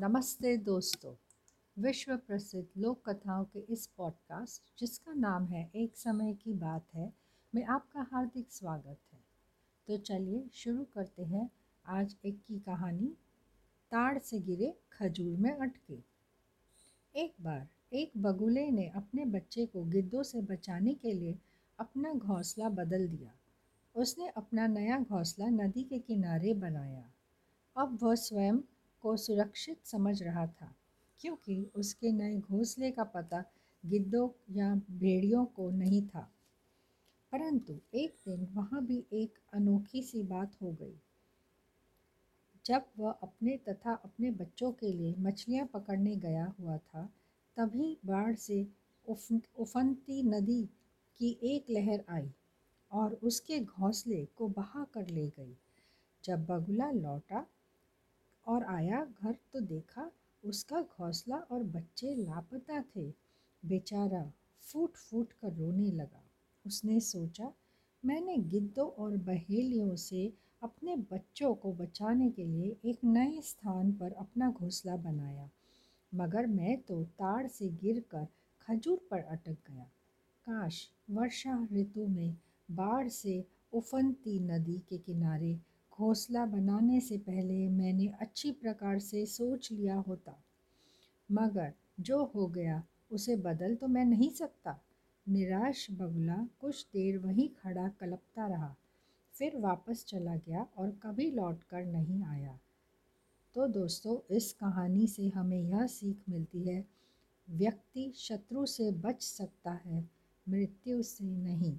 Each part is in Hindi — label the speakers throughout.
Speaker 1: नमस्ते दोस्तों विश्व प्रसिद्ध लोक कथाओं के इस पॉडकास्ट, जिसका नाम है एक समय की बात है, में आपका हार्दिक स्वागत है। तो चलिए शुरू करते हैं आज एक की कहानी, ताड़ से गिरे खजूर में अटके। एक बार एक बगुले ने अपने बच्चे को गिद्धों से बचाने के लिए अपना घोंसला बदल दिया। उसने अपना नया घोंसला नदी के किनारे बनाया। अब वह स्वयं को सुरक्षित समझ रहा था, क्योंकि उसके नए घोंसले का पता गिद्धों या भेड़ियों को नहीं था। परंतु एक दिन वहाँ भी एक अनोखी सी बात हो गई। जब वह अपने तथा अपने बच्चों के लिए मछलियाँ पकड़ने गया हुआ था, तभी बाढ़ से उफ, उफनती नदी की एक लहर आई और उसके घोंसले को बहा कर ले गई। जब बगुला लौटा और आया घर तो देखा उसका घोंसला और बच्चे लापता थे। बेचारा फूट फूट कर रोने लगा। उसने सोचा, मैंने गिद्धों और बहेलियों से अपने बच्चों को बचाने के लिए एक नए स्थान पर अपना घोंसला बनाया, मगर मैं तो ताड़ से गिरकर खजूर पर अटक गया। काश वर्षा ऋतु में बाढ़ से उफनती नदी के किनारे घोंसला बनाने से पहले मैंने अच्छी प्रकार से सोच लिया होता। मगर जो हो गया, उसे बदल तो मैं नहीं सकता। निराश बगुला कुछ देर वहीं खड़ा कलपता रहा, फिर वापस चला गया और कभी लौट कर नहीं आया। तो दोस्तों, इस कहानी से हमें यह सीख मिलती है, व्यक्ति शत्रु से बच सकता है, मृत्यु से नहीं।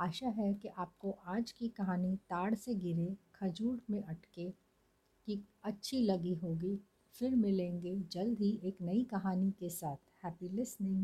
Speaker 1: आशा है कि आपको आज की कहानी ताड़ से गिरे, खजूर में अटके, की अच्छी लगी होगी। फिर मिलेंगे जल्द ही एक नई कहानी के साथ। Happy listening